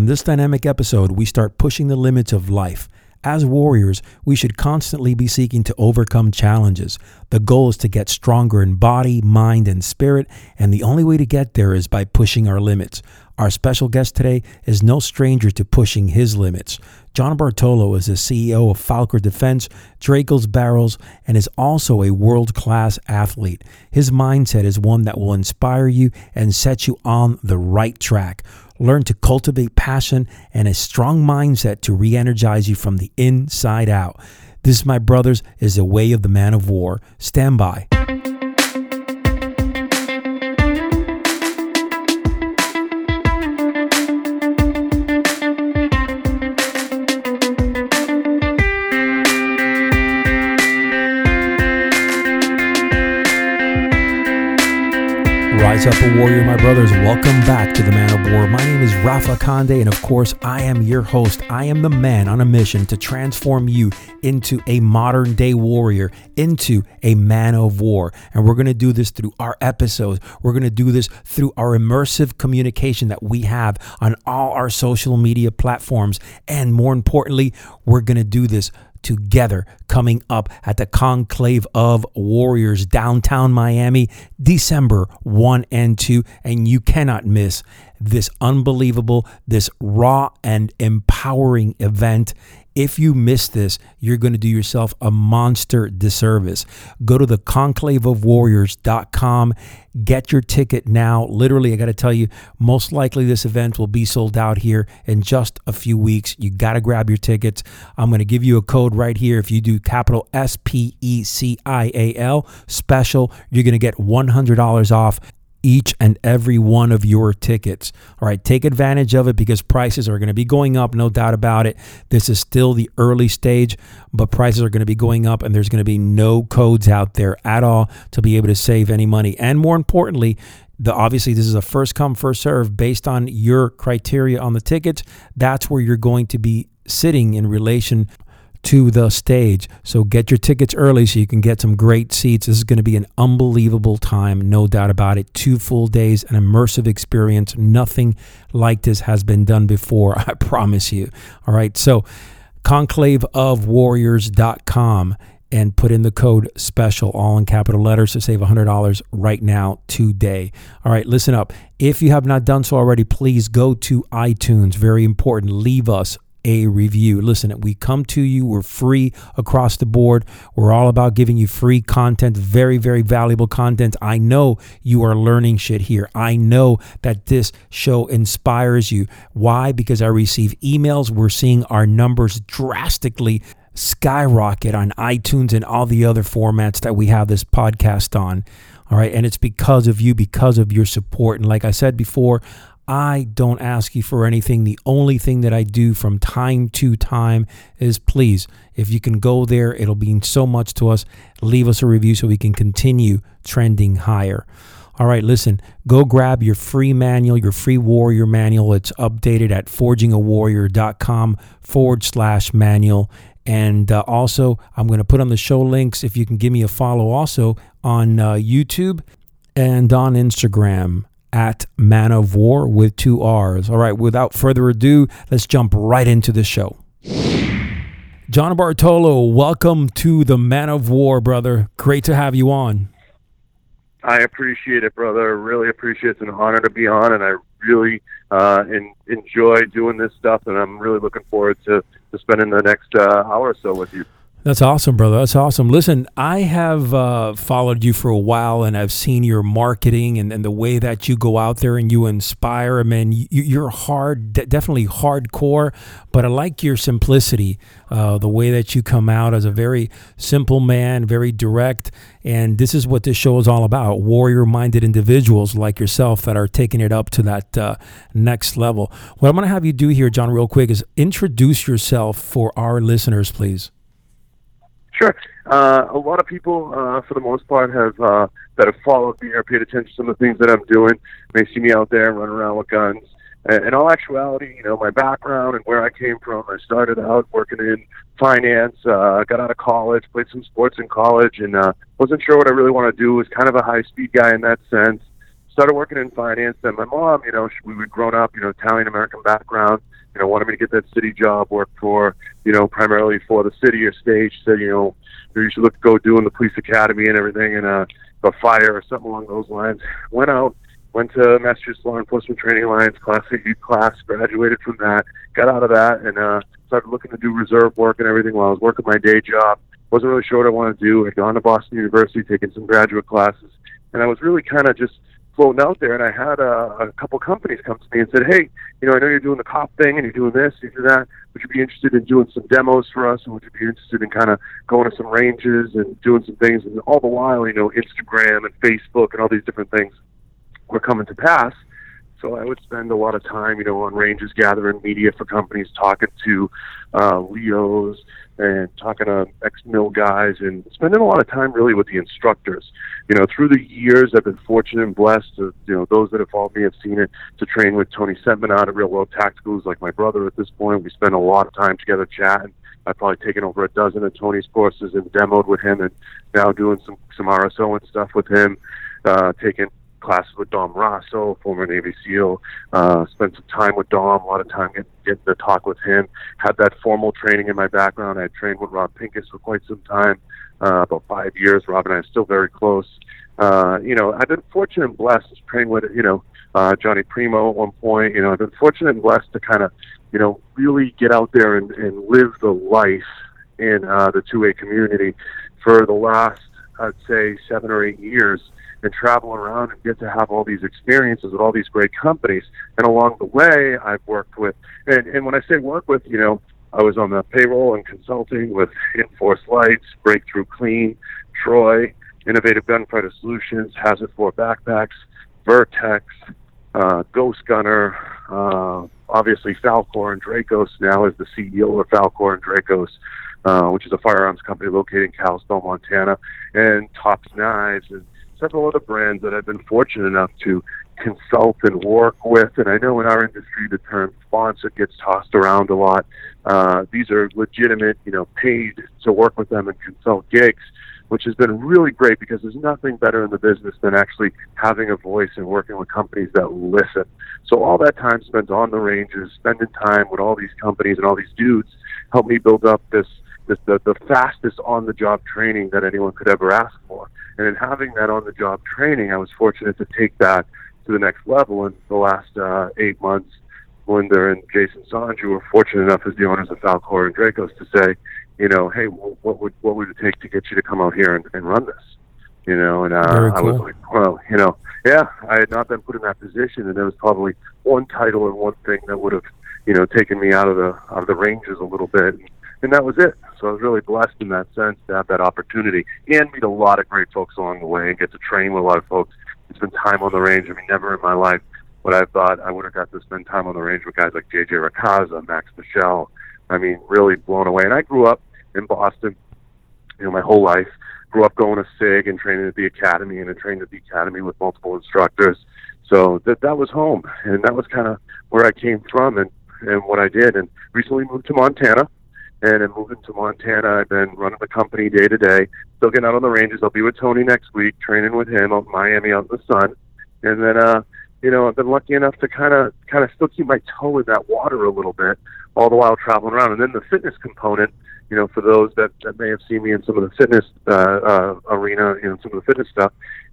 On this dynamic episode, we start pushing the limits of life. As warriors, we should constantly be seeking to overcome challenges. The goal is to get stronger in body, mind, and spirit, and the only way to get there is by pushing our limits. Our special guest today is no stranger to pushing his limits. John Bartolo is the CEO of Falkor Defense, Draco's Barrels, and is also a world class athlete. His mindset is one that will inspire you and set you on the right track. Learn to cultivate passion and a strong mindset to re energize you from the inside out. This, my brothers, is the way of the man of war. Stand by. Rise up, a warrior, my brothers. Welcome back to the Man of War. My name is Rafa Conde, and of course, I am your host. I am the man on a mission to transform you into a modern day warrior, into a man of war. And we're going to do this through our episodes. We're going to do this through our immersive communication that we have on all our social media platforms. And more importantly, we're going to do this together coming up at the Conclave of Warriors downtown Miami, December 1 and 2. And you cannot miss this unbelievable, this raw and empowering event. If you miss this, you're going to do yourself a monster disservice. Go to the conclaveofwarriors.com. Get your ticket now. Literally, I got to tell you, most likely this event will be sold out here in just a few weeks. You got to grab your tickets. I'm going to give you a code right here. If you do capital S P E C I A L special, you're going to get $100 off each and every one of your tickets. All right, take advantage of it because prices are going to be going up, no doubt about it. This is still the early stage, but prices are going to be going up and there's going to be no codes out there at all to be able to save any money. And more importantly, the obviously this is a first come first serve based on your criteria on the tickets. That's where you're going to be sitting in relation to the stage. So get your tickets early so you can get some great seats. This is going to be an unbelievable time, no doubt about it. Two full days, an immersive experience. Nothing like this has been done before, I promise you. All right. So conclaveofwarriors.com and put in the code special, all in capital letters, to save $100 right now, today. All right, listen up. If you have not done so already, please go to iTunes. Very important. Leave us a review. Listen, we come to you, we're free across the board. We're all about giving you free content, very, very valuable content. I know you are learning shit here. I know that this show inspires you. Why? Because I receive emails. We're seeing our numbers drastically skyrocket on iTunes and all the other formats that we have this podcast on. All right. And it's because of you, because of your support. And like I said before, I don't ask you for anything. The only thing that I do from time to time is please, if you can go there, it'll mean so much to us. Leave us a review so we can continue trending higher. All right, listen, go grab your free manual, your free warrior manual. It's updated at forgingawarrior.com forward slash manual. And uh, also, I'm going to put on the show links if you can give me a follow also on uh, YouTube and on Instagram at Man of War with two R's. All right, without further ado, let's jump right into the show. John Bartolo, welcome to the Man of War, brother. Great to have you on. I appreciate it, brother. Really appreciate it. It's an honor to be on, and I really uh, in, enjoy doing this stuff, and I'm really looking forward to, to spending the next uh, hour or so with you. That's awesome, brother. That's awesome. Listen, I have uh, followed you for a while and I've seen your marketing and, and the way that you go out there and you inspire. I mean, you, are hard, definitely hardcore, but I like your simplicity, uh, the way that you come out as a very simple man, very direct. And this is what this show is all about warrior minded individuals like yourself that are taking it up to that uh, next level. What I'm going to have you do here, John, real quick, is introduce yourself for our listeners, please. Sure. Uh, a lot of people, uh, for the most part, have uh, that have followed me or paid attention to some of the things that I'm doing may see me out there running around with guns. And in all actuality, you know, my background and where I came from, I started out working in finance, uh, got out of college, played some sports in college, and uh, wasn't sure what I really want to do. Was kind of a high speed guy in that sense started working in finance. And my mom, you know, she, we had grown up, you know, Italian American background. You know, wanted me to get that city job, work for, you know, primarily for the city or stage. Said, you know, you should look go doing the police academy and everything, and uh, a fire or something along those lines. Went out, went to Massachusetts Law Enforcement Training Alliance Class class, graduated from that, got out of that, and uh, started looking to do reserve work and everything while I was working my day job. Wasn't really sure what I wanted to do. I'd gone to Boston University, taken some graduate classes, and I was really kind of just floating out there, and I had a, a couple companies come to me and said, "Hey, you know, I know you're doing the cop thing, and you're doing this, you do that. Would you be interested in doing some demos for us, and would you be interested in kind of going to some ranges and doing some things?" And all the while, you know, Instagram and Facebook and all these different things were coming to pass. So I would spend a lot of time, you know, on ranges gathering media for companies, talking to uh, LEOs and talking to ex-mil guys, and spending a lot of time really with the instructors. You know, through the years, I've been fortunate and blessed. To, you know, those that have followed me have seen it. To train with Tony Sentman out at Real World Tacticals, like my brother at this point. We spend a lot of time together chatting. I've probably taken over a dozen of Tony's courses and demoed with him, and now doing some some RSO and stuff with him. Uh, taking classes with Dom Raso, former Navy SEAL. Uh, spent some time with Dom, a lot of time getting, getting to talk with him. Had that formal training in my background. I trained with Rob Pincus for quite some time, uh, about five years. Rob and I are still very close. Uh, you know, I've been fortunate and blessed to train with, you know, uh, Johnny Primo at one point. You know, I've been fortunate and blessed to kind of, you know, really get out there and, and live the life in uh, the 2A community for the last, I'd say, seven or eight years and travel around and get to have all these experiences with all these great companies. And along the way, I've worked with, and, and when I say work with, you know, I was on the payroll and consulting with Inforce Lights, Breakthrough Clean, Troy, Innovative Gunfighter Solutions, Hazard 4 Backpacks, Vertex, uh, Ghost Gunner, uh, obviously Falkor and Dracos now is the CEO of Falkor and Dracos, uh, which is a firearms company located in Kalispell, Montana, and Tops Knives and several other brands that I've been fortunate enough to consult and work with. And I know in our industry the term sponsor gets tossed around a lot. Uh, these are legitimate, you know, paid to work with them and consult gigs, which has been really great because there's nothing better in the business than actually having a voice and working with companies that listen. So all that time spent on the ranges, spending time with all these companies and all these dudes, helped me build up this. The, the fastest on the job training that anyone could ever ask for. And in having that on the job training, I was fortunate to take that to the next level. In the last uh, eight months, Melinda and Jason Sanju were fortunate enough as the owners of Falkor and Dracos to say, you know, hey, what would what would it take to get you to come out here and, and run this? You know, and uh, cool. I was like, well, you know, yeah, I had not been put in that position, and there was probably one title and one thing that would have, you know, taken me out of the out of the ranges a little bit. And that was it. So I was really blessed in that sense to have that opportunity and meet a lot of great folks along the way and get to train with a lot of folks. It's been time on the range. I mean, never in my life would I have thought I would have got to spend time on the range with guys like JJ Racaza, Max Michel. I mean, really blown away. And I grew up in Boston, you know, my whole life. Grew up going to SIG and training at the academy and I trained at the academy with multiple instructors. So that that was home, and that was kind of where I came from and and what I did. And recently moved to Montana and I'm moving to Montana. I've been running the company day to day, still getting out on the ranges. I'll be with Tony next week, training with him out in Miami out in the sun, and then uh, you know I've been lucky enough to kind of kind of still keep my toe in that water a little bit, all the while traveling around. And then the fitness component, you know, for those that, that may have seen me in some of the fitness uh, uh, arena, you know, some of the fitness stuff.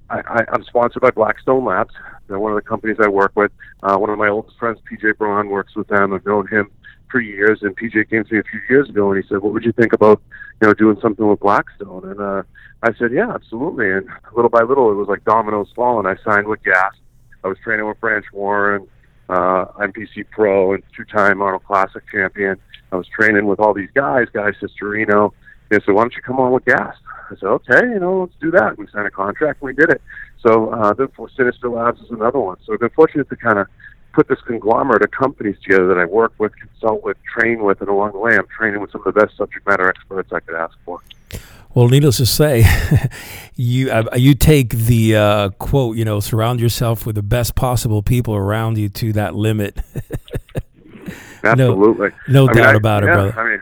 I, I'm sponsored by Blackstone Labs. They're one of the companies I work with. Uh, one of my oldest friends, PJ Braun, works with them. I've known him for years. And PJ came to me a few years ago and he said, "What would you think about, you know, doing something with Blackstone?" And uh, I said, "Yeah, absolutely." And little by little, it was like dominoes falling. I signed with Gas. I was training with Branch Warren, uh, MPC Pro, and two-time Arnold Classic champion. I was training with all these guys, guys Cisterino. They said, "Why don't you come on with Gas?" I said, "Okay, you know, let's do that." We signed a contract, and we did it. So uh, then for Sinister Labs is another one. So I've been fortunate to kind of put this conglomerate of companies together that I work with, consult with, train with, and along the way, I'm training with some of the best subject matter experts I could ask for. Well, needless to say, you uh, you take the uh, quote, you know, surround yourself with the best possible people around you to that limit. Absolutely, no, no doubt mean, I, about yeah, it, brother. I mean,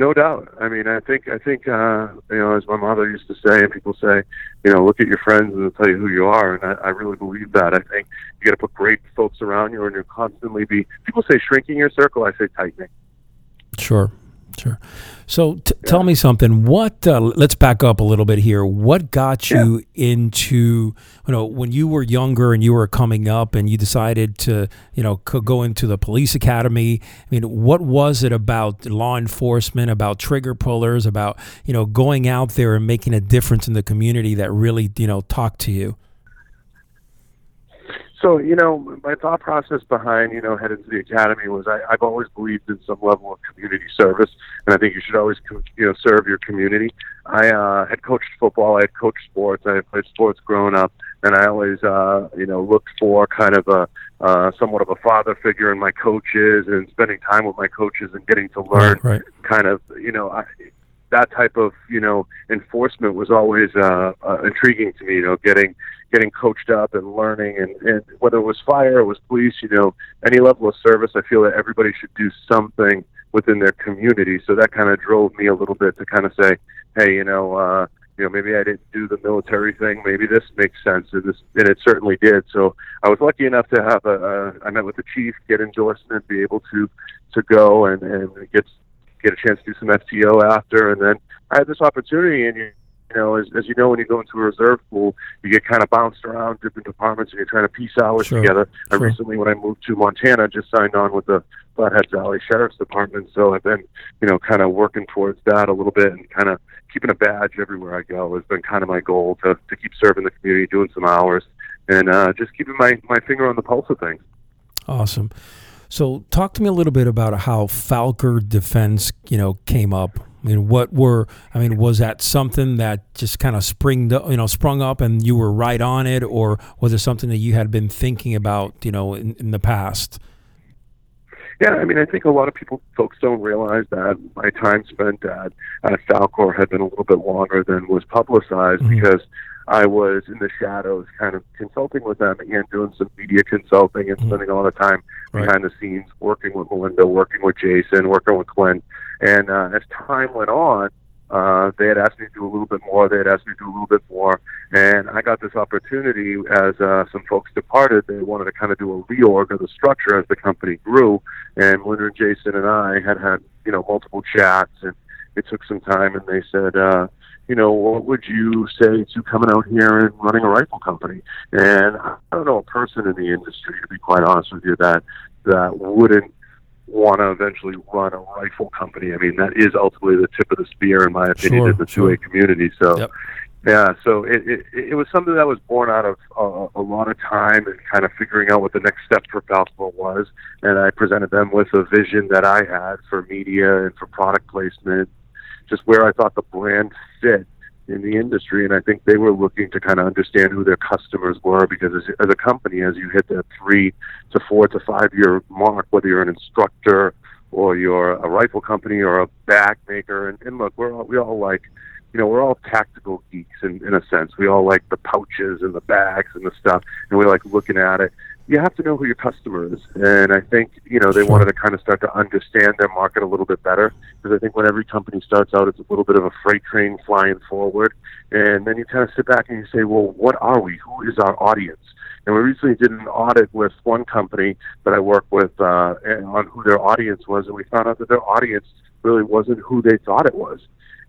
No doubt. I mean, I think I think uh, you know, as my mother used to say, and people say, you know, look at your friends and they'll tell you who you are. And I, I really believe that. I think you got to put great folks around you, and you're constantly be. People say shrinking your circle. I say tightening. Sure. Sure. So t- yeah. tell me something. What? Uh, let's back up a little bit here. What got you yeah. into you know when you were younger and you were coming up and you decided to you know go into the police academy? I mean, what was it about law enforcement, about trigger pullers, about you know going out there and making a difference in the community that really you know talked to you? So, you know, my thought process behind, you know, heading to the academy was I, I've always believed in some level of community service, and I think you should always, you know, serve your community. I uh, had coached football, I had coached sports, I had played sports growing up, and I always, uh, you know, looked for kind of a uh, somewhat of a father figure in my coaches and spending time with my coaches and getting to learn right, right. kind of, you know, I, that type of you know enforcement was always uh, uh, intriguing to me. You know, getting getting coached up and learning, and, and whether it was fire or it was police, you know, any level of service, I feel that everybody should do something within their community. So that kind of drove me a little bit to kind of say, hey, you know, uh, you know, maybe I didn't do the military thing. Maybe this makes sense, and this, and it certainly did. So I was lucky enough to have a. a I met with the chief, get endorsement, be able to to go and and get get a chance to do some FTO after, and then I had this opportunity, and you, you know, as, as you know, when you go into a reserve pool, you get kind of bounced around different departments, and you're trying to piece hours sure. together. Sure. And recently, when I moved to Montana, I just signed on with the Flathead Valley Sheriff's Department, so I've been, you know, kind of working towards that a little bit, and kind of keeping a badge everywhere I go has been kind of my goal to to keep serving the community, doing some hours, and uh, just keeping my my finger on the pulse of things. Awesome. So, talk to me a little bit about how Falkor Defense, you know, came up. I mean, what were I mean, was that something that just kind of springed, you know, sprung up, and you were right on it, or was it something that you had been thinking about, you know, in, in the past? Yeah, I mean, I think a lot of people, folks, don't realize that my time spent at at Falkor had been a little bit longer than was publicized mm-hmm. because I was in the shadows, kind of consulting with them and doing some media consulting and mm-hmm. spending a lot of time right. behind the scenes, working with Melinda, working with Jason, working with Clint. And uh, as time went on, uh, they had asked me to do a little bit more. They had asked me to do a little bit more, and I got this opportunity as uh, some folks departed. They wanted to kind of do a reorg of the structure as the company grew. And Melinda and Jason and I had had you know multiple chats, and it took some time. And they said, uh, you know, what would you say to coming out here and running a rifle company? And I don't know a person in the industry, to be quite honest with you, that that wouldn't want to eventually run a rifle company. I mean, that is ultimately the tip of the spear, in my opinion, sure, in the sure. 2A community. So, yep. yeah, so it, it it was something that was born out of a, a lot of time and kind of figuring out what the next step for Falkor was. And I presented them with a vision that I had for media and for product placement just where I thought the brand fit in the industry, and I think they were looking to kind of understand who their customers were because as, as a company, as you hit that three to four to five year mark, whether you're an instructor or you're a rifle company or a bag maker, and, and look, we're all, we all like, you know, we're all tactical geeks in, in a sense. We all like the pouches and the bags and the stuff, and we like looking at it you have to know who your customer is. And I think, you know, they wanted to kind of start to understand their market a little bit better because I think when every company starts out, it's a little bit of a freight train flying forward. And then you kind of sit back and you say, well, what are we? Who is our audience? And we recently did an audit with one company that I work with uh, on who their audience was, and we found out that their audience really wasn't who they thought it was.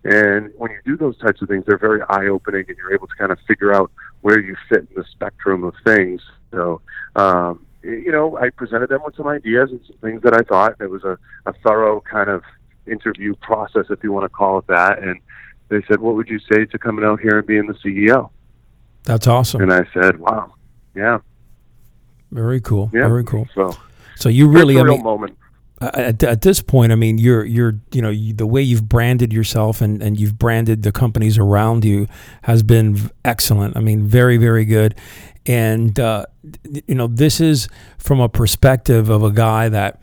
And when you do those types of things, they're very eye opening, and you're able to kind of figure out where you fit in the spectrum of things. So, um, you know, I presented them with some ideas and some things that I thought. It was a, a thorough kind of interview process, if you want to call it that. And they said, "What would you say to coming out here and being the CEO?" That's awesome. And I said, "Wow, yeah, very cool, yeah. very cool." So, so you really, I mean, moment at, at, this point, I mean, you're you're you know you, the way you've branded yourself and, and you've branded the companies around you has been excellent. I mean, very very good, and uh, you know this is from a perspective of a guy that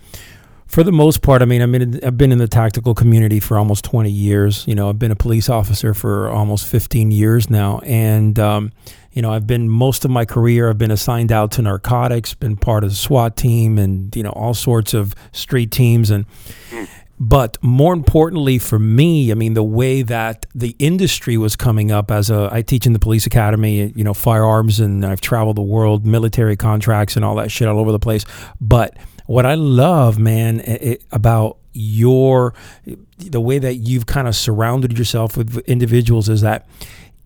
for the most part, I mean, I mean, I've been in the tactical community for almost 20 years. You know, I've been a police officer for almost 15 years now, and um, you know, I've been most of my career. I've been assigned out to narcotics, been part of the SWAT team, and you know, all sorts of street teams, and But more importantly for me, I mean, the way that the industry was coming up as a, I teach in the police academy, you know, firearms, and I've traveled the world, military contracts, and all that shit all over the place. But what I love, man, it, about your the way that you've kind of surrounded yourself with individuals is that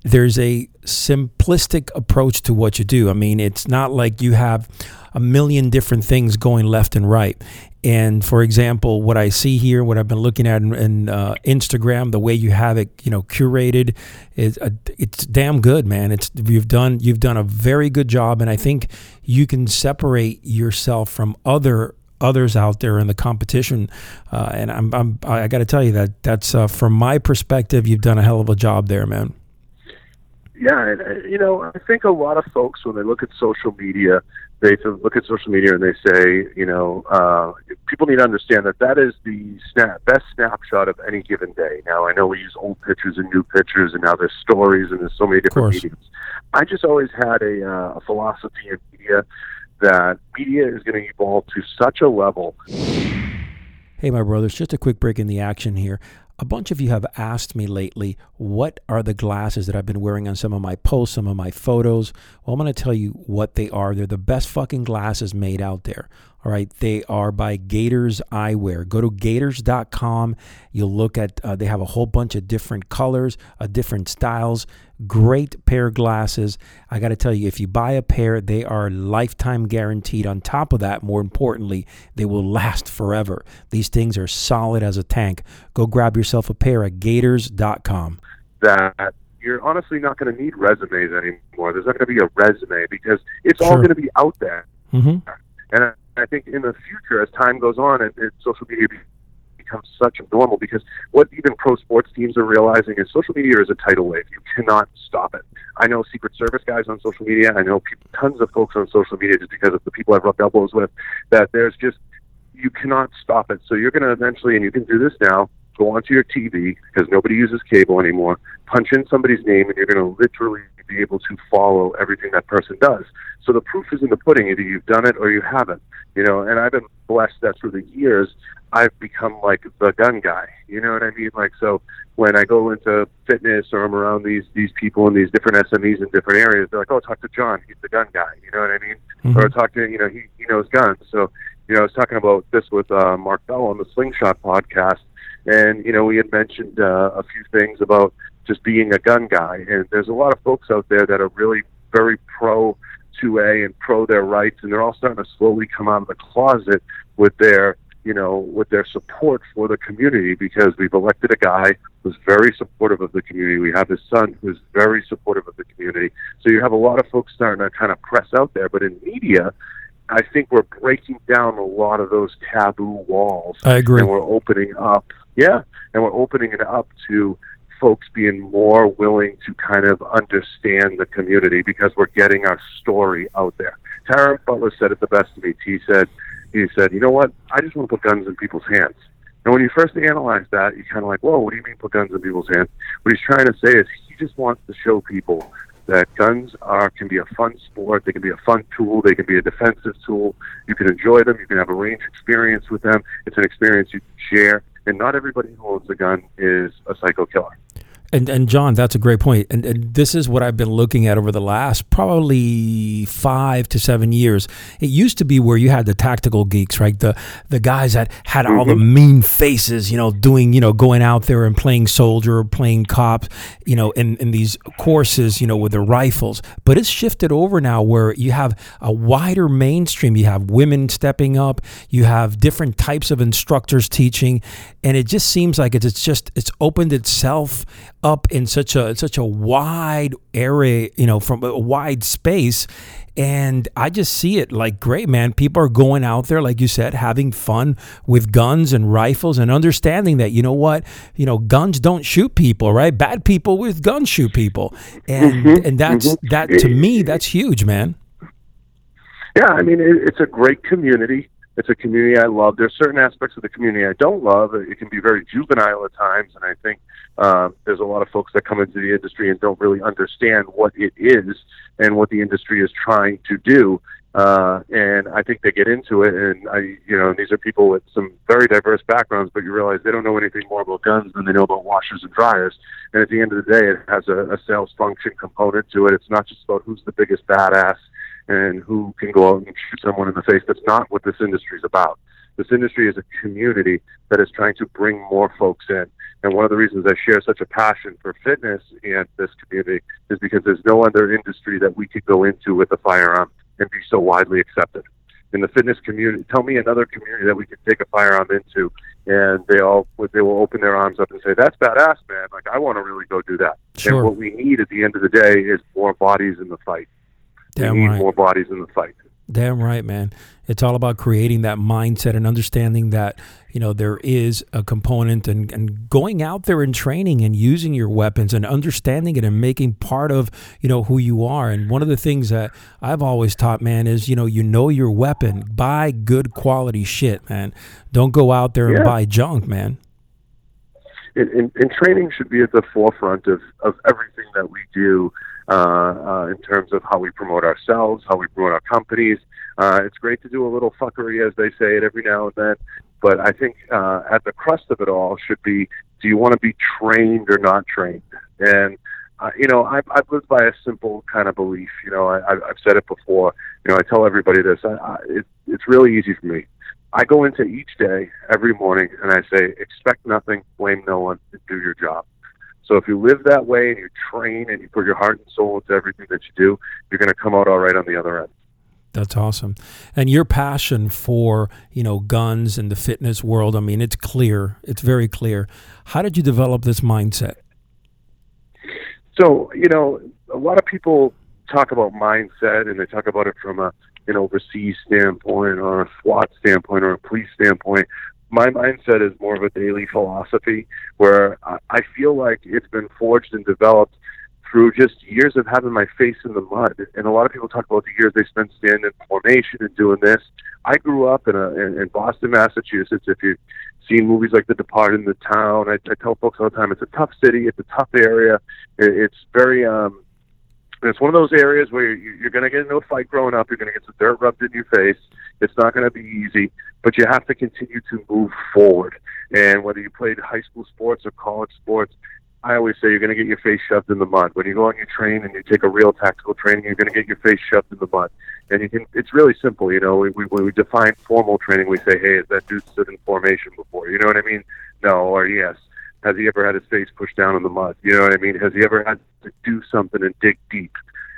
there's a simplistic approach to what you do. I mean, it's not like you have a million different things going left and right. And for example, what I see here, what I've been looking at in, in uh, Instagram, the way you have it, you know, curated, is a, it's damn good, man. It's you've done you've done a very good job, and I think you can separate yourself from other others out there in the competition. Uh, and I'm, I'm I got to tell you that that's uh, from my perspective, you've done a hell of a job there, man. Yeah, uh, you know, I think a lot of folks when they look at social media, they look at social media and they say, you know, uh, people need to understand that that is the snap, best snapshot of any given day. Now, I know we use old pictures and new pictures, and now there's stories and there's so many different mediums. I just always had a, uh, a philosophy in media that media is going to evolve to such a level. Hey, my brothers, just a quick break in the action here. A bunch of you have asked me lately, what are the glasses that I've been wearing on some of my posts, some of my photos? Well, I'm going to tell you what they are. They're the best fucking glasses made out there. All right, they are by Gatorz Eyewear. Go to gatorz.com. You'll look at, uh, they have a whole bunch of different colors, uh, different styles. Great pair of glasses. I got to tell you, if you buy a pair, they are lifetime guaranteed. On top of that, more importantly, they will last forever. These things are solid as a tank. Go grab yourself a pair at gatorz.com. That you're honestly not going to need resumes anymore. There's not going to be a resume because it's sure. all going to be out there. Mm-hmm. And I think in the future, as time goes on, and, and social media becomes such a normal because what even pro sports teams are realizing is social media is a tidal wave. You cannot stop it. I know Secret Service guys on social media. I know people, tons of folks on social media just because of the people I've rubbed elbows with. That there's just you cannot stop it. So you're going to eventually, and you can do this now. Go onto your TV because nobody uses cable anymore. Punch in somebody's name, and you're going to literally be able to follow everything that person does. So the proof is in the pudding. Either you've done it or you haven't. You know, and I've been blessed that through the years I've become like the gun guy. You know what I mean? Like so when I go into fitness or I'm around these these people in these different SMEs in different areas, they're like, Oh, talk to John, he's the gun guy, you know what I mean? Mm-hmm. Or talk to you know, he he knows guns. So, you know, I was talking about this with uh Mark Bell on the Slingshot podcast and, you know, we had mentioned uh, a few things about just being a gun guy. And there's a lot of folks out there that are really very pro 2A and pro their rights, and they're all starting to slowly come out of the closet with their, you know, with their support for the community because we've elected a guy who's very supportive of the community. We have his son who's very supportive of the community. So you have a lot of folks starting to kind of press out there. But in media, I think we're breaking down a lot of those taboo walls. I agree. And we're opening up, yeah, and we're opening it up to folks being more willing to kind of understand the community because we're getting our story out there. Taran Butler said it the best to me. He said, he said, you know what? I just want to put guns in people's hands. And when you first analyze that, you kind of like, whoa, what do you mean put guns in people's hands? What he's trying to say is he just wants to show people that guns are can be a fun sport. They can be a fun tool. They can be a defensive tool. You can enjoy them. You can have a range experience with them. It's an experience you can share. And not everybody who owns a gun is a psycho killer. And, and John, that's a great point. And, and this is what I've been looking at over the last probably five to seven years. It used to be where you had the tactical geeks, right? The the guys that had all mm-hmm. the mean faces, you know, doing, you know, going out there and playing soldier, playing cop, you know, in, in these courses, you know, with their rifles. But it's shifted over now where you have a wider mainstream. You have women stepping up. You have different types of instructors teaching, and it just seems like it's, it's just it's opened itself up in such a such a wide area, you know, from a wide space. And I just see it like great, man. People are going out there, like you said, having fun with guns and rifles and understanding that, you know what, you know, guns don't shoot people, right? Bad people with guns shoot people. And mm-hmm, and that's mm-hmm. that to me, that's huge, man. Yeah, I mean, it's a great community it's a community I love. There's certain aspects of the community I don't love. It can be very juvenile at times, and I think uh, there's a lot of folks that come into the industry and don't really understand what it is and what the industry is trying to do. Uh, and I think they get into it, and I, you know, these are people with some very diverse backgrounds, but you realize they don't know anything more about guns than they know about washers and dryers. And at the end of the day, it has a, a sales function component to it. It's not just about who's the biggest badass and who can go out and shoot someone in the face. That's not what this industry is about. This industry is a community that is trying to bring more folks in. And one of the reasons I share such a passion for fitness and this community is because there's no other industry that we could go into with a firearm and be so widely accepted. In the fitness community, tell me another community that we could take a firearm into, and they all they will open their arms up and say, "That's badass, man! Like I want to really go do that." Sure. And what we need at the end of the day is more bodies in the fight. Damn we need right. more bodies in the fight. Damn right, man. It's all about creating that mindset and understanding that, you know, there is a component and, and going out there and training and using your weapons and understanding it and making part of, you know, who you are. And one of the things that I've always taught, man, is, you know, you know your weapon. Buy good quality shit, man. Don't go out there and buy junk, man. and, and, and training should be at the forefront of, of everything that we do in terms of how we promote ourselves, how we promote our companies. Uh, it's great to do a little fuckery, as they say it, every now and then. But I think uh, at the crust of it all should be: Do you want to be trained or not trained? And uh, you know, I've, I've lived by a simple kind of belief. You know, I, I've I've said it before. You know, I tell everybody this. I, I, it, it's really easy for me. I go into each day every morning and I say, expect nothing, blame no one, and do your job. So if you live that way and you train and you put your heart and soul into everything that you do, you're going to come out all right on the other end. That's awesome. And your passion for, you know, guns and the fitness world, I mean, it's clear. It's very clear. How did you develop this mindset? So, you know, a lot of people talk about mindset and they talk about it from a an overseas standpoint or a SWAT standpoint or a police standpoint. My mindset is more of a daily philosophy where I- feel like it's been forged and developed through just years of having my face in the mud. And a lot of people talk about the years they spent standing in formation and doing this. I grew up in a in, in Boston, Massachusetts. If you've seen movies like The Departed in the Town, I, I tell folks all the time it's a tough city, it's a tough area. It, it's very um, it's one of those areas where you, you're going to get into a fight growing up. You're going to get some dirt rubbed in your face. It's not going to be easy, but you have to continue to move forward. And whether you played high school sports or college sports, I always say you're going to get your face shoved in the mud. When you go on your train and you take a real tactical training, you're going to get your face shoved in the mud. And you can. It's really simple, you know. We, we, when we define formal training, we say, "Hey, has that dude stood in formation before?" You know what I mean? No, or yes. Has he ever had his face pushed down in the mud? You know what I mean? Has he ever had to do something and dig deep?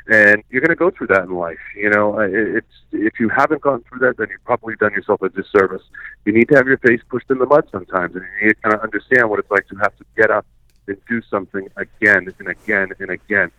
And you're going to go through that in life. You know, it's if you haven't gone through that, then you've probably done yourself a disservice. You need to have your face pushed in the mud sometimes, and you need to kind of understand what it's like to have to get up and do something again and again and again.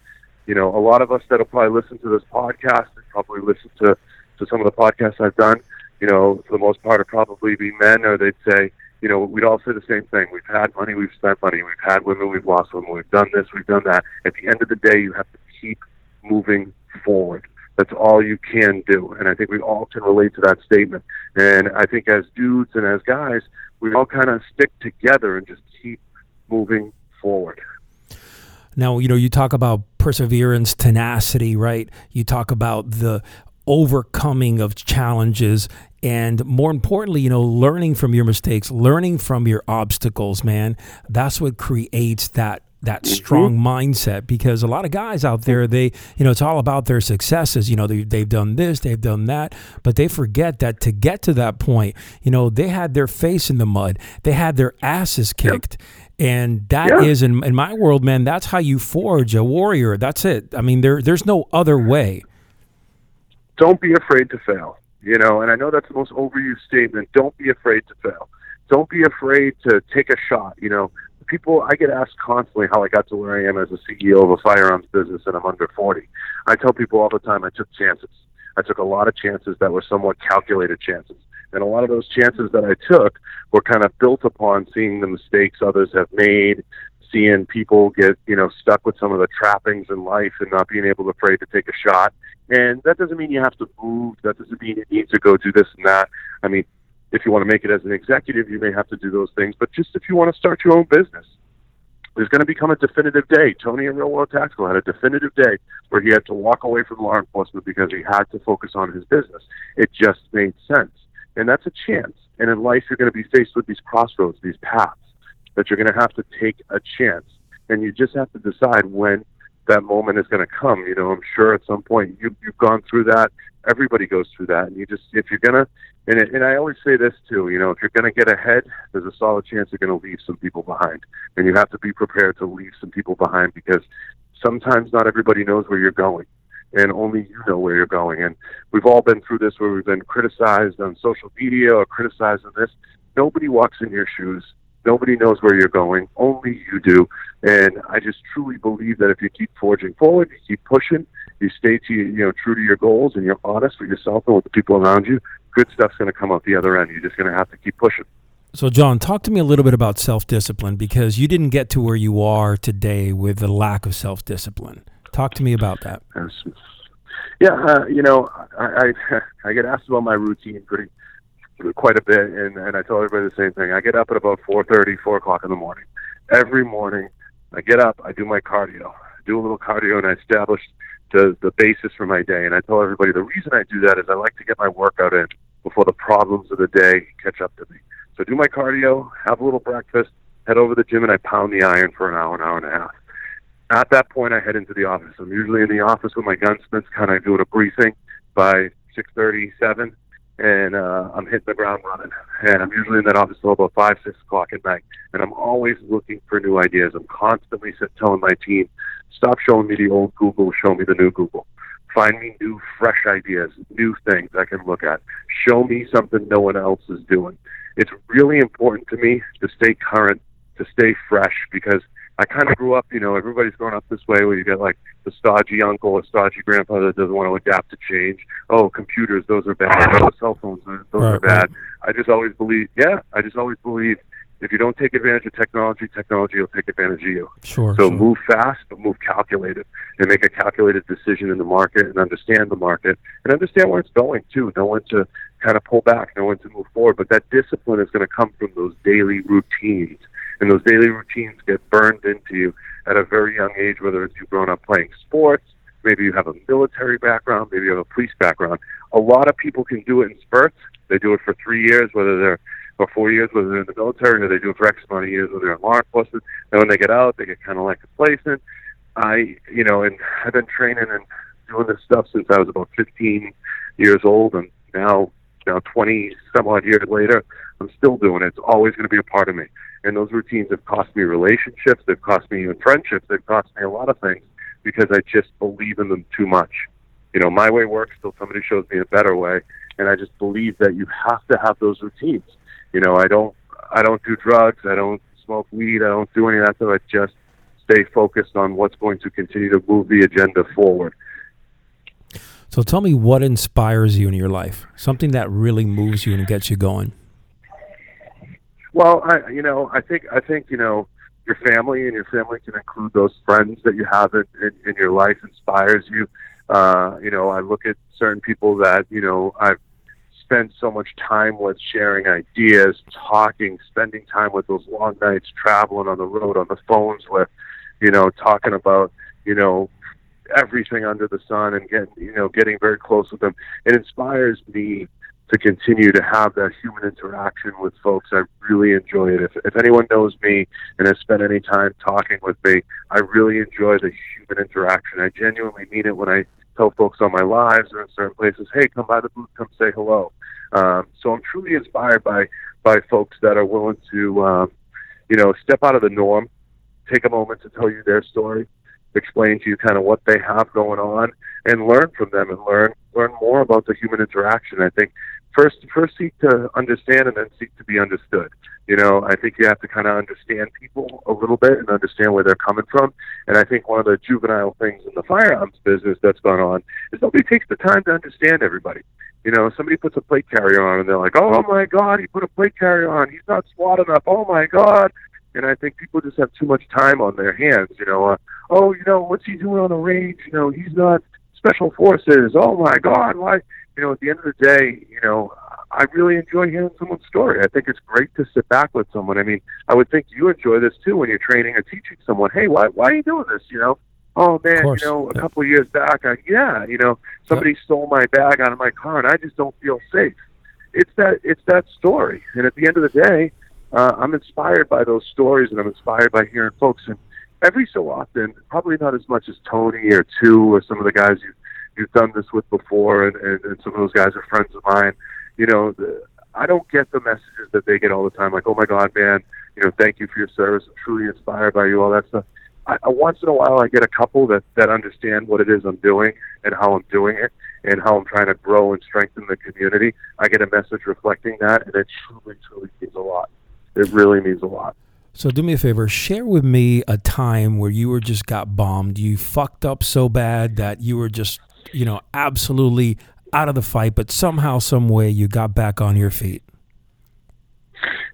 You know, a lot of us that'll probably listen to this podcast and probably listen to to some of the podcasts I've done. You know, for the most part, are probably be men, or they'd say, you know, we'd all say the same thing. We've had money, we've spent money, we've had women, we've lost women, we've done this, we've done that. At the end of the day, you have to keep moving forward. That's all you can do. And I think we all can relate to that statement. And I think as dudes and as guys, we all kind of stick together and just keep moving forward. Now, you know, you talk about perseverance, tenacity, right? You talk about the overcoming of challenges and more importantly, you know, learning from your mistakes, learning from your obstacles, man. That's what creates that that mm-hmm. strong mindset. Because a lot of guys out there they you know it's all about their successes. You know they, they've done this they've done that but they forget that to get to that point you know they had their face in the mud. They had their asses kicked. And that is Yeah. in, in my world man that's how you forge a warrior. That's it. I mean there there's no other way. Don't be afraid to fail. You know, and I know that's the most overused statement. Don't be afraid to fail. Don't be afraid to take a shot. You know, people, I get asked constantly how I got to where I am as a CEO of a firearms business and I'm under 40. I tell people all the time I took chances. I took a lot of chances that were somewhat calculated chances. And a lot of those chances that I took were kind of built upon seeing the mistakes others have made, seeing people get you know stuck with some of the trappings in life and not being able to afraid to take a shot. And that doesn't mean you have to move. That doesn't mean you need to go do this and that. I mean, if you want to make it as an executive, you may have to do those things. But just if you want to start your own business, there's going to become a definitive day. Tony in Real World Tactical had a definitive day where he had to walk away from law enforcement because he had to focus on his business. It just made sense. And that's a chance. And in life, you're going to be faced with these crossroads, these paths that you're going to have to take a chance. And you just have to decide when that moment is going to come. You know, I'm sure at some point you, you've gone through that. Everybody goes through that. And you just, if you're going to, and, and I always say this too, you know, if you're going to get ahead, there's a solid chance you're going to leave some people behind. And you have to be prepared to leave some people behind because sometimes not everybody knows where you're going. And only you know where you're going. And we've all been through this where we've been criticized on social media or criticized on this. Nobody walks in your shoes. Nobody knows where you're going. Only you do. And I just truly believe that if you keep forging forward, you keep pushing, you stay to you know true to your goals, and you're honest with yourself and with the people around you, good stuff's going to come out the other end. You're just going to have to keep pushing. So, John, talk to me a little bit about self discipline because you didn't get to where you are today with the lack of self discipline. Talk to me about that. Yeah, uh, you know, I, I I get asked about my routine pretty quite a bit, and and I tell everybody the same thing. I get up at about four thirty, four o'clock in the morning. Every morning, I get up, I do my cardio, I do a little cardio, and I establish the the basis for my day. And I tell everybody the reason I do that is I like to get my workout in before the problems of the day catch up to me. So I do my cardio, have a little breakfast, head over to the gym, and I pound the iron for an hour, an hour and a half. At that point, I head into the office. I'm usually in the office with my gunsmiths, kind of doing a briefing by six thirty, seven and uh, I'm hitting the ground running. And I'm usually in that office till about five, six o'clock at night. And I'm always looking for new ideas. I'm constantly telling my team, stop showing me the old Google, show me the new Google. Find me new, fresh ideas, new things I can look at. Show me something no one else is doing. It's really important to me to stay current, to stay fresh, because I kind of grew up, you know, everybody's grown up this way where you get like the stodgy uncle or stodgy grandfather that doesn't want to adapt to change. Oh, computers, those are bad. Oh, cell phones, uh, those right, are bad. Right. I just always believe, yeah, I just always believe if you don't take advantage of technology, technology will take advantage of you. Sure. So sure. move fast, but move calculated, and make a calculated decision in the market, and understand the market, and understand where it's going too. Know when to kind of pull back, know when to move forward. But that discipline is going to come from those daily routines and those daily routines get burned into you at a very young age, whether it's you've grown up playing sports, maybe you have a military background, maybe you have a police background. A lot of people can do it in spurts. They do it for three years, whether they're or four years, whether they're in the military, or they do it for X amount of years, whether they're in law enforcement. And when they get out, they get kind of like complacent. I, you know, and I've been training and doing this stuff since I was about 15 years old, and now, now 20 some odd years later, I'm still doing it. It's always going to be a part of me. And those routines have cost me relationships. They've cost me even friendships. They've cost me a lot of things because I just believe in them too much. You know, my way works till somebody shows me a better way. And I just believe that you have to have those routines. You know, I don't, I don't do drugs. I don't smoke weed. I don't do any of that stuff. I just stay focused on what's going to continue to move the agenda forward. So tell me what inspires you in your life, something that really moves you and gets you going. Well, I you know I think I think you know your family and your family can include those friends that you have in, in, in your life inspires you. Uh, you know, I look at certain people that you know I've spent so much time with, sharing ideas, talking, spending time with those long nights, traveling on the road, on the phones with, you know, talking about you know everything under the sun and getting you know getting very close with them. It inspires me to continue to have that human interaction with folks. I really enjoy it. If, if anyone knows me and has spent any time talking with me, I really enjoy the human interaction. I genuinely mean it when I tell folks on my lives or in certain places, hey, come by the booth, come say hello. Um, so I'm truly inspired by by folks that are willing to, um, you know, step out of the norm, take a moment to tell you their story, explain to you kind of what they have going on, and learn from them and learn learn more about the human interaction. I think first first seek to understand and then seek to be understood. You know, I think you have to kind of understand people a little bit and understand where they're coming from. And I think one of the juvenile things in the firearms business that's gone on is nobody takes the time to understand everybody. You know, somebody puts a plate carrier on and they're like, "Oh my God, he put a plate carrier on. He's not SWAT enough. Oh my God." And I think people just have too much time on their hands. You know, uh, oh, you know, what's he doing on the range? You know, he's not special forces. Oh my God, why? You know, at the end of the day, you know, I really enjoy hearing someone's story. I think it's great to sit back with someone. I mean, I would think you enjoy this too when you're training or teaching someone. Hey, why why are you doing this? You know, oh man, you know, a yeah. couple of years back, I, yeah, you know, somebody yep. stole my bag out of my car, and I just don't feel safe. It's that it's that story, and at the end of the day, uh, I'm inspired by those stories, and I'm inspired by hearing folks. And every so often, probably not as much as Tony or two or some of the guys you you've done this with before, and, and, and some of those guys are friends of mine. You know, the, I don't get the messages that they get all the time, like, "Oh my God, man, you know, thank you for your service. I'm truly inspired by you." All that stuff. I, once in a while, I get a couple that that understand what it is I'm doing and how I'm doing it and how I'm trying to grow and strengthen the community. I get a message reflecting that, and it truly, truly means a lot. It really means a lot. So do me a favor, share with me a time where you were just got bombed. You fucked up so bad that you were just, you know, absolutely out of the fight, but somehow, some way, you got back on your feet.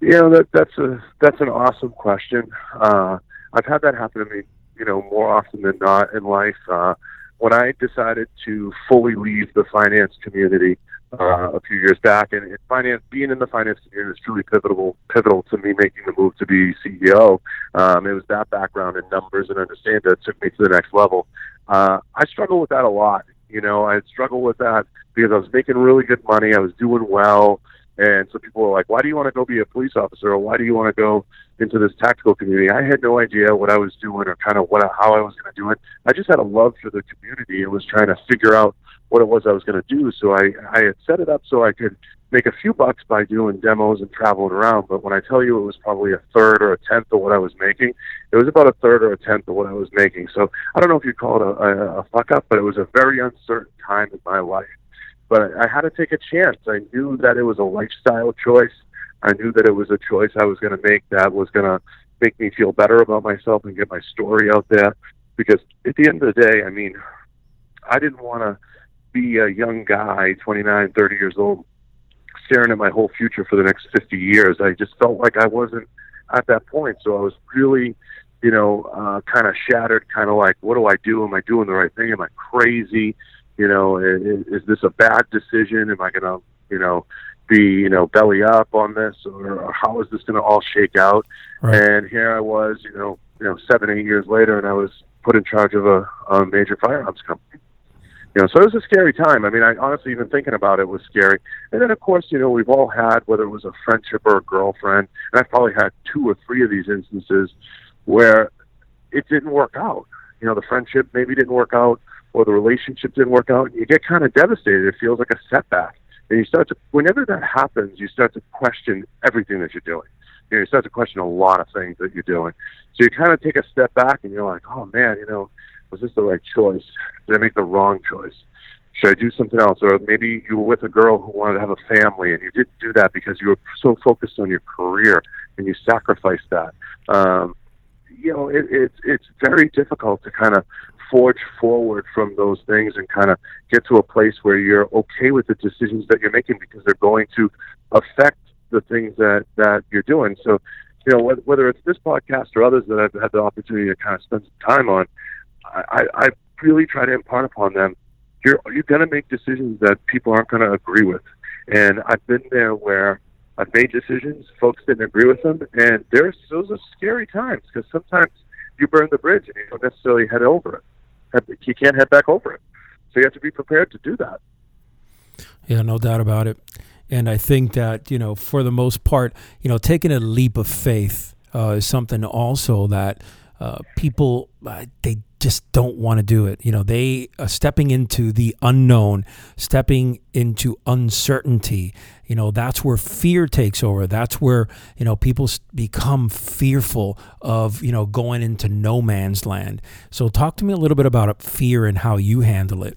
You know that that's a that's an awesome question. Uh, I've had that happen to me, you know, more often than not in life. Uh, when I decided to fully leave the finance community uh, a few years back, and, finance, being in the finance community is truly pivotal, pivotal to me making the move to be CEO. Um, it was that background in numbers and understanding that took me to the next level. Uh, I struggle with that a lot. You know, I struggled with that because I was making really good money. I was doing well. And so people were like, why do you want to go be a police officer? Or why do you want to go into this tactical community? I had no idea what I was doing or kind of what how I was going to do it. I just had a love for the community and was trying to figure out what it was I was going to do. So I, I had set it up so I could make a few bucks by doing demos and traveling around. But when I tell you it was probably a third or a tenth of what I was making, it was about a third or a tenth of what I was making. So I don't know if you'd call it a, a, a fuck up, but it was a very uncertain time in my life but I had to take a chance. I knew that it was a lifestyle choice. I knew that it was a choice I was going to make that was going to make me feel better about myself and get my story out there. Because at the end of the day, I mean, I didn't want to be a young guy, 29, 30 years old, staring at my whole future for the next 50 years. I just felt like I wasn't at that point. So I was really, you know, uh, kind of shattered, kind of like, what do I do? Am I doing the right thing? Am I crazy? You know, is, is this a bad decision? Am I going to, you know, be, you know, belly up on this, or, or how is this going to all shake out? Right. And here I was, you know, you know, seven, eight years later, and I was put in charge of a, a major firearms company. You know, so it was a scary time. I mean, I honestly, even thinking about it was scary. And then, of course, you know, we've all had, whether it was a friendship or a girlfriend, and I've probably had two or three of these instances where it didn't work out. You know, the friendship maybe didn't work out, or the relationship didn't work out, you get kind of devastated. It feels like a setback. And you start to, whenever that happens, you start to question everything that you're doing. You, know, you start to question a lot of things that you're doing. So you kind of take a step back and you're like, oh man, you know, was this the right choice? Did I make the wrong choice? Should I do something else? Or maybe you were with a girl who wanted to have a family and you didn't do that because you were so focused on your career and you sacrificed that. Um, you know, it, it's it's very difficult to kind of forge forward from those things and kind of get to a place where you're okay with the decisions that you're making because they're going to affect the things that that you're doing. So, you know, whether it's this podcast or others that I've had the opportunity to kind of spend some time on, I, I really try to impart upon them. You're you're going to make decisions that people aren't going to agree with, and I've been there where I've made decisions, folks didn't agree with them, and there's those are scary times because sometimes you burn the bridge and you don't necessarily head over it you can't head back over it. So you have to be prepared to do that. Yeah, no doubt about it. And I think that you know, for the most part, you know, taking a leap of faith uh, is something also that uh, people uh, they just don't want to do it. You know, they are stepping into the unknown, stepping into uncertainty. You know, that's where fear takes over. That's where, you know, people become fearful of, you know, going into no man's land. So talk to me a little bit about uh, fear and how you handle it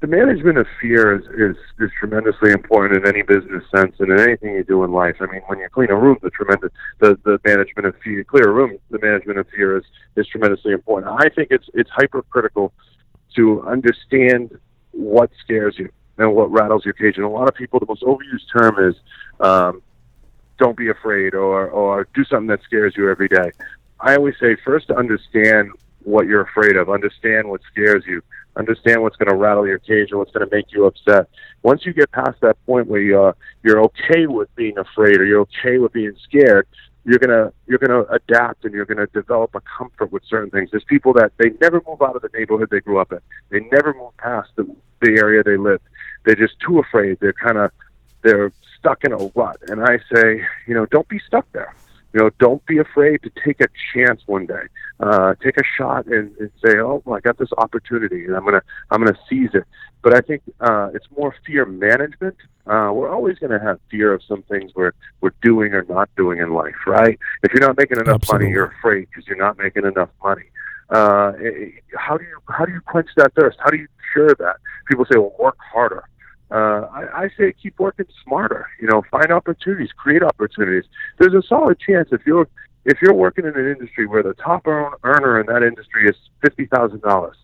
the management of fear is, is, is tremendously important in any business sense and in anything you do in life. I mean, when you clean a room, the tremendous the, the management of fear, clear a room, the management of fear is, is tremendously important. I think it's it's hypercritical to understand what scares you and what rattles your cage. And a lot of people, the most overused term is um, don't be afraid or or do something that scares you every day. I always say first understand what you're afraid of, understand what scares you, understand what's going to rattle your cage or what's going to make you upset. Once you get past that point where you're uh, you're okay with being afraid or you're okay with being scared, you're gonna you're gonna adapt and you're gonna develop a comfort with certain things. There's people that they never move out of the neighborhood they grew up in. They never move past the the area they live. They're just too afraid. They're kind of they're stuck in a rut. And I say, you know, don't be stuck there. You know, don't be afraid to take a chance one day. Uh, take a shot and, and say, "Oh, well, I got this opportunity, and I'm gonna I'm gonna seize it." But I think uh, it's more fear management. Uh, we're always going to have fear of some things we're we're doing or not doing in life, right? If you're not making enough Absolutely. money, you're afraid because you're not making enough money. Uh, how do you how do you quench that thirst? How do you cure that? People say, "Well, work harder." Uh, I, I say keep working smarter. You know, find opportunities, create opportunities. There's a solid chance if you're if you're working in an industry where the top earner in that industry is fifty thousand dollars,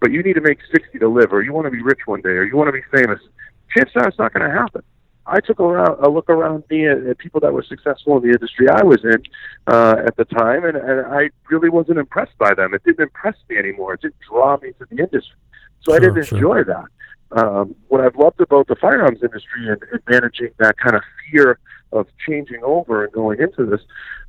but you need to make sixty to live, or you want to be rich one day, or you want to be famous, chances are it's not going to happen. I took a, around, a look around me at, at people that were successful in the industry I was in uh, at the time, and, and I really wasn't impressed by them. It didn't impress me anymore. It didn't draw me to the industry, so I didn't sure. enjoy that um, what I've loved about the firearms industry and, and managing that kind of fear of changing over and going into this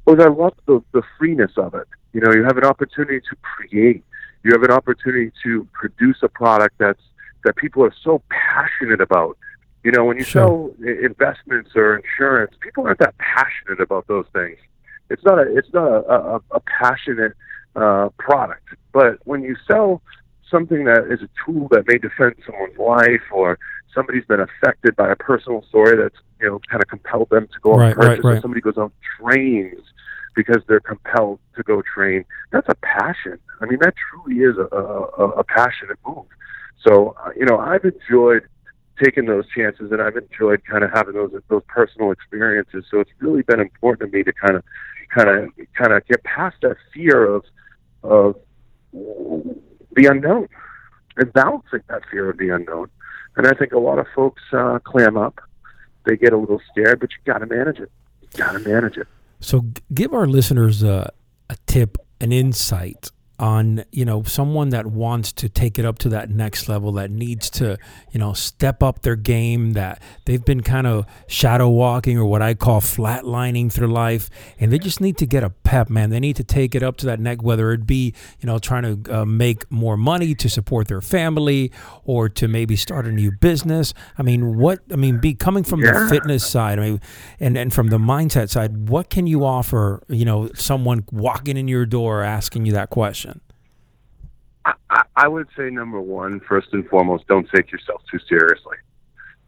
was I love the, the freeness of it. You know, you have an opportunity to create. You have an opportunity to produce a product that's that people are so passionate about. You know, when you Sure. sell investments or insurance, people aren't that passionate about those things. It's not a it's not a, a, a passionate uh, product. But when you sell something that is a tool that may defend someone's life or somebody's been affected by a personal story that's you know kind of compelled them to go Right, and purchase right, right. or somebody goes on trains because they're compelled to go train. That's a passion. I mean that truly is a, a, a passionate move. So uh, you know i've enjoyed taking those chances and i've enjoyed kind of having those those personal experiences. So it's really been important to me to kind of kind of kind of get past that fear of of the unknown and balancing that fear of the unknown. And I think a lot of folks uh, clam up. They get a little scared, but you got to manage it. You got to manage it. So give our listeners a, a tip, an insight on you know someone that wants to take it up to that next level that needs to you know step up their game that they've been kind of shadow walking or what I call flatlining through life and they just need to get a pep man. They need to take it up to that neck whether it be you know trying to uh, make more money to support their family or to maybe start a new business. I mean what I mean be coming from the fitness side I mean and and from the mindset side what can you offer you know someone walking in your door asking you that question I, I, would say number one, first and foremost, don't take yourself too seriously.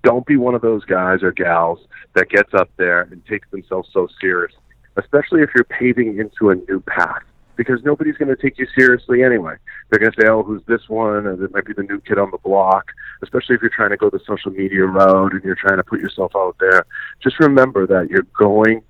Don't be one of those guys or gals that gets up there and takes themselves so seriously, especially if you're paving into a new path. Because nobody's going to take you seriously anyway. They're going to say, "Oh, who's this one?" Or it might be the new kid on the block. Especially if you're trying to go the social media road and you're trying to put yourself out there. Just remember that you're going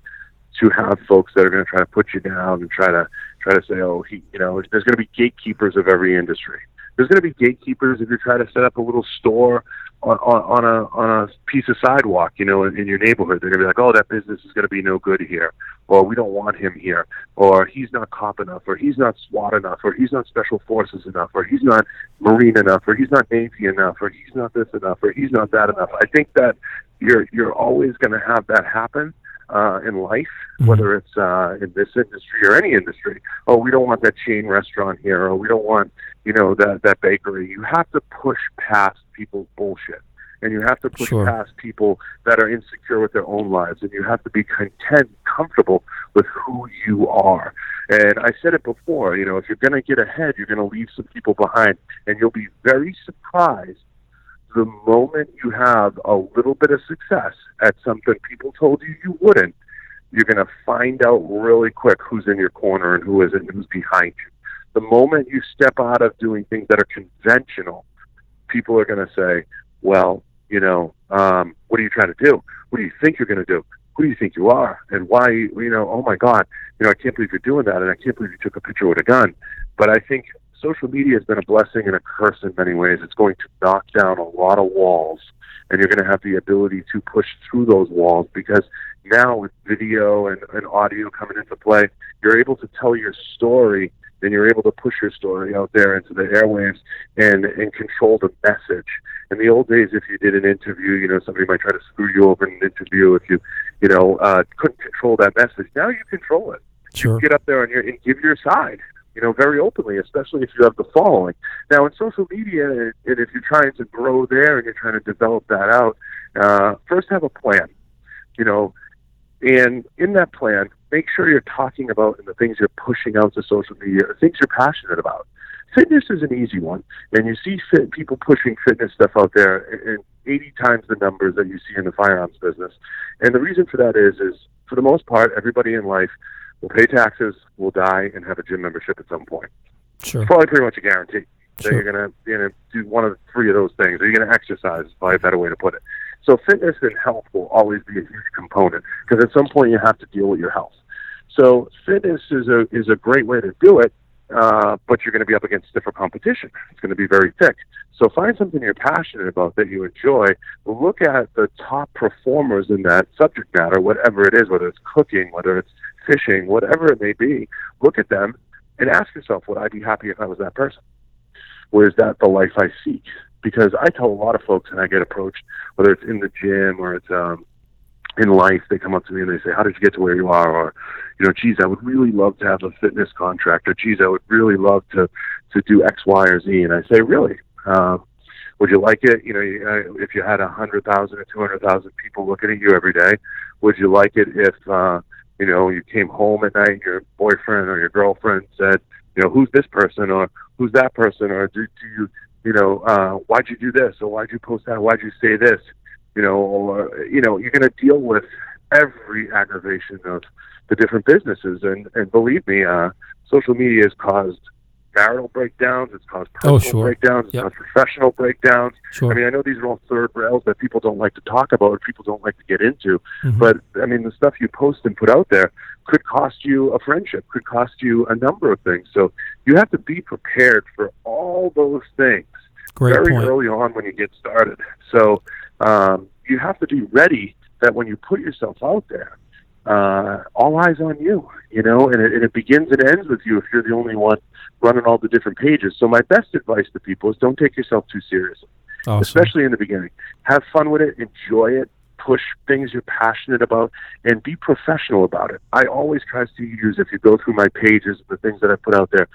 to have folks that are going to try to put you down and try to try to say, oh, he, you know, there's going to be gatekeepers of every industry. There's going to be gatekeepers if you're trying to set up a little store on, on, on a on a piece of sidewalk, you know, in, in your neighborhood. They're going to be like, oh, that business is going to be no good here, or we don't want him here, or he's not cop enough, or he's not SWAT enough, or he's not special forces enough, or he's not marine enough, or he's not navy enough, or he's not this enough, or he's not that enough. I think that you're you're always going to have that happen uh, in life, Mhm. whether it's uh, in this industry or any industry. Oh, we don't want that chain restaurant here, or we don't want you know that that bakery. You have to push past people's bullshit, and you have to push Sure. past people that are insecure with their own lives, and you have to be content, comfortable with who you are. And I said it before, you know, if you're going to get ahead, you're going to leave some people behind, and you'll be very surprised the moment you have a little bit of success at something people told you you wouldn't, you're going to find out really quick who's in your corner and who isn't, who's behind you. The moment you step out of doing things that are conventional, people are going to say, well, you know, um, what are you trying to do? What do you think you're going to do? Who do you think you are? And why, you know, oh my God, you know, I can't believe you're doing that, and I can't believe you took a picture with a gun. But I think social media has been a blessing and a curse in many ways. It's going to knock down a lot of walls, and you're going to have the ability to push through those walls because now with video and, and audio coming into play, you're able to tell your story and you're able to push your story out there into the airwaves and, and control the message. In the old days, if you did an interview, you know, somebody might try to screw you over in an interview if you, you know, uh, couldn't control that message. Now you control it. Sure. You get up there and, and give your side you know, very openly, especially if you have the following. Now, in social media, and if you're trying to grow there and you're trying to develop that out, uh, first have a plan. You know, and in that plan, make sure you're talking about and the things you're pushing out to social media are things you're passionate about. Fitness is an easy one, and you see fit people pushing fitness stuff out there in 80 times the numbers that you see in the firearms business. And the reason for that is, is for the most part, everybody in life will pay taxes, will die, and have a gym membership at some point. Sure. It's probably pretty much a guarantee that Sure. you're gonna you know do one of three of those things, or you're gonna exercise. Is probably a better way to put it. So fitness and health will always be a huge component because at some point you have to deal with your health. So fitness is a is a great way to do it, uh, but you're going to be up against stiffer competition. It's going to be very thick. So find something you're passionate about that you enjoy. Look at the top performers in that subject matter, whatever it is, whether it's cooking, whether it's fishing, whatever it may be. Look at them and ask yourself, would I be happy if I was that person? Or is that the life I seek? Because I tell a lot of folks, and I get approached, whether it's in the gym or it's um, in life, they come up to me and they say, "How did you get to where you are?" Or, you know, "Geez, I would really love to have a fitness contract." Or, "Geez, I would really love to to do X, Y, or Z." And I say, "Really? Um, would you like it? You know, uh, if you had a hundred thousand or two hundred thousand people looking at you every day, would you like it if uh, you know you came home at night, and your boyfriend or your girlfriend said, you know, who's this person or who's that person or do, do you, you know, uh, why'd you do this or why'd you post that? Why'd you say this? You know, or you know, you're going to deal with every aggravation of the different businesses, and and believe me, uh, social media has caused marital breakdowns. It's caused Oh, personal sure. breakdowns. It's Yep. caused professional breakdowns. Sure. I mean, I know these are all third rails that people don't like to talk about, or people don't like to get into. Mhm. But I mean, the stuff you post and put out there could cost you a friendship, could cost you a number of things. So you have to be prepared for all those things Great very point. early on when you get started. So um, you have to be ready that when you put yourself out there, uh, all eyes on you, you know, and it, and it begins and ends with you if you're the only one running all the different pages. So my best advice to people is don't take yourself too seriously Awesome. especially in the beginning. Have fun with it, enjoy it, push things you're passionate about, and be professional about it. I always try to use, if you go through my pages, the things that I put out there,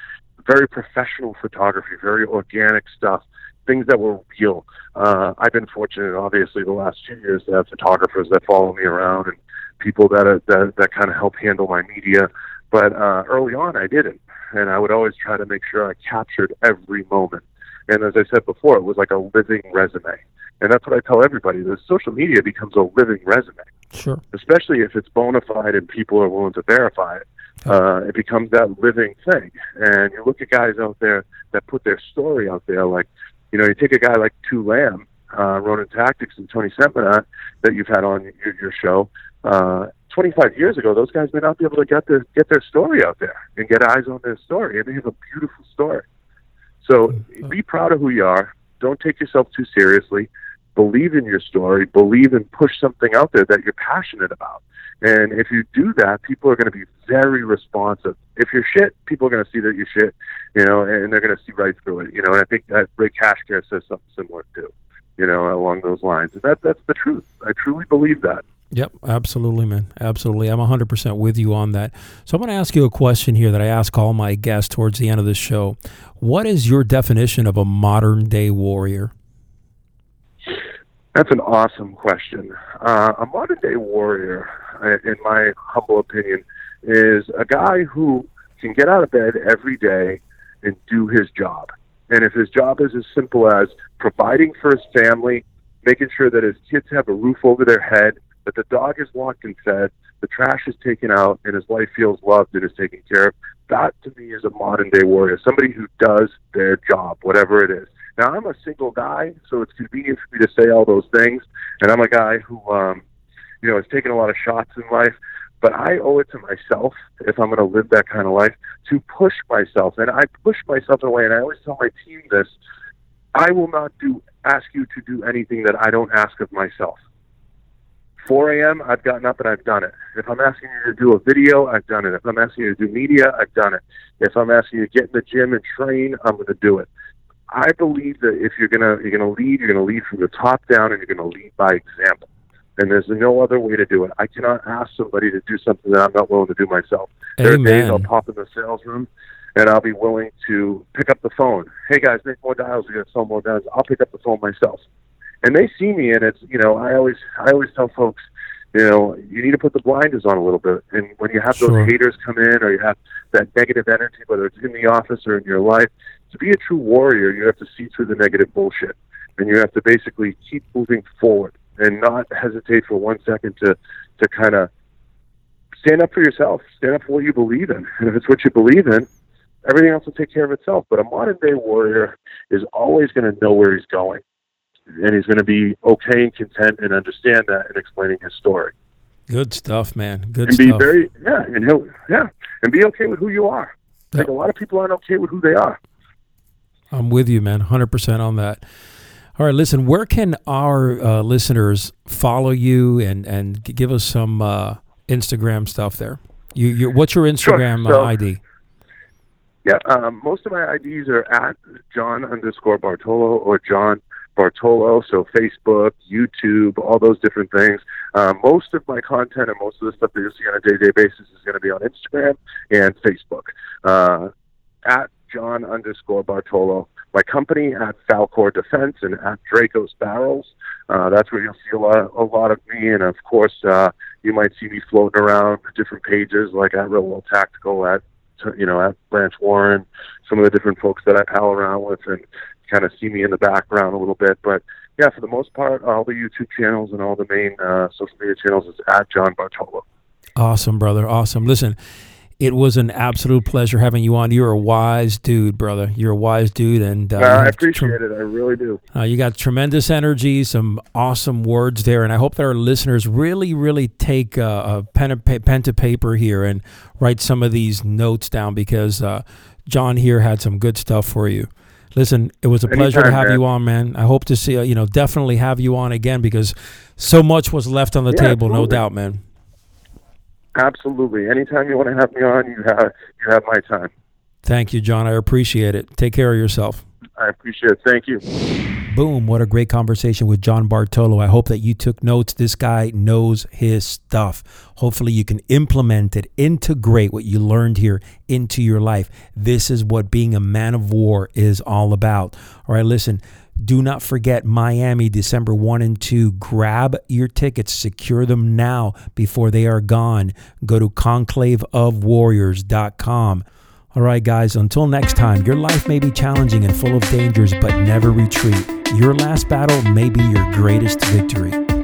very professional photography, very organic stuff, things that were real. Uh, I've been fortunate, obviously, the last few years to have photographers that follow me around and people that are, that, that kind of help handle my media. But uh, early on, I didn't, and I would always try to make sure I captured every moment. And as I said before, it was like a living resume. And that's what I tell everybody. The social media becomes a living resume, Sure. especially if it's bona fide and people are willing to verify it. Uh, it becomes that living thing. And you look at guys out there that put their story out there, like, you know, you take a guy like Tu Lam, uh, Ronin Tactics, and Tony Sentmanat that you've had on your, your show. Uh, 25 years ago, those guys may not be able to get their get their story out there and get eyes on their story, and they have a beautiful story. So be proud of who you are. Don't take yourself too seriously. Believe in your story. Believe and push something out there that you're passionate about. And if you do that, people are going to be very responsive. If you're shit, people are going to see that you're shit, you know, and they're going to see right through it, you know. And I think that Ray Cashcare says something similar too, you know, along those lines. And that that's the truth. I truly believe that. Yep, absolutely, man. Absolutely. I'm 100% with you on that. So I'm going to ask you a question here that I ask all my guests towards the end of the show. What is your definition of a modern day warrior? That's an awesome question. Uh, a modern day warrior, in my humble opinion, is a guy who can get out of bed every day and do his job. And if his job is as simple as providing for his family, making sure that his kids have a roof over their head, that the dog is walked and fed, the trash is taken out, and his wife feels loved and is taken care of, that to me is a modern day warrior. Somebody who does their job, whatever it is. Now I'm a single guy, so it's convenient for me to say all those things, and I'm a guy who, um, you know, has taken a lot of shots in life. But I owe it to myself, if I'm going to live that kind of life, to push myself, and I push myself in way. And I always tell my team this: I will not do ask you to do anything that I don't ask of myself. 4 a.m., I've gotten up and I've done it. If I'm asking you to do a video, I've done it. If I'm asking you to do media, I've done it. If I'm asking you to get in the gym and train, I'm going to do it. I believe that if you're gonna you're gonna lead, you're gonna lead from the top down, and you're gonna lead by example. And there's no other way to do it. I cannot ask somebody to do something that I'm not willing to do myself. There are days I'll pop in the sales room and I'll be willing to pick up the phone. Hey guys, make more dials. We got to sell more dials. I'll pick up the phone myself. And they see me, and it's you know I always I always tell folks, you know, you need to put the blinders on a little bit. And when you have sure. those haters come in, or you have that negative energy, whether it's in the office or in your life, to be a true warrior, you have to see through the negative bullshit, and you have to basically keep moving forward and not hesitate for one second to to kind of stand up for yourself, stand up for what you believe in, and if it's what you believe in, everything else will take care of itself. But a modern day warrior is always going to know where he's going, and he's going to be okay and content and understand that and explaining his story. Good stuff, man. Good stuff. and stuff. be very yeah, and he'll yeah, and be okay with who you are. Yep. Like a lot of people aren't okay with who they are. I'm with you, man. Hundred percent on that. All right, listen. Where can our uh, listeners follow you and and give us some uh, Instagram stuff there? You, you what's your Instagram sure. so, uh, ID? Yeah, um, most of my IDs are at John underscore Bartolo or John Bartolo. So Facebook, YouTube, all those different things. Um, most of my content and most of the stuff that you'll see on a day-to-day basis is going to be on Instagram and Facebook. Uh, at John underscore Bartolo. My company at Falkor Defense and at Draco's Barrels. Uh, that's where you'll see a lot, a lot of me, and of course, uh, you might see me floating around different pages like at Real World Tactical, at you know, at Branch Warren, some of the different folks that I pal around with, and kind of see me in the background a little bit. But yeah, for the most part, all the YouTube channels and all the main uh, social media channels is at John Bartolo. Awesome, brother. Awesome. Listen, it was an absolute pleasure having you on. You're a wise dude, brother. You're a wise dude, and uh, I appreciate it. I really do. Uh, you got tremendous energy, some awesome words there, and I hope that our listeners really, really take uh, a pen, pa- pen to paper here and write some of these notes down because uh, John here had some good stuff for you. Listen, it was a Anytime, pleasure to have man. you on, man. I hope to see uh, you know definitely have you on again because so much was left on the yeah, table, absolutely. no doubt, man. Absolutely. Anytime you want to have me on, you have you have my time. Thank you, John. I appreciate it. Take care of yourself. I appreciate it. Thank you. Boom. What a great conversation with John Bartolo. I hope that you took notes. This guy knows his stuff. Hopefully, you can implement it, integrate what you learned here into your life. This is what being a man of war is all about. All right, listen. Do not forget Miami, December 1 and 2. Grab your tickets, secure them now before they are gone. Go to conclaveofwarriors.com. All right, guys, until next time, your life may be challenging and full of dangers, but never retreat. Your last battle may be your greatest victory.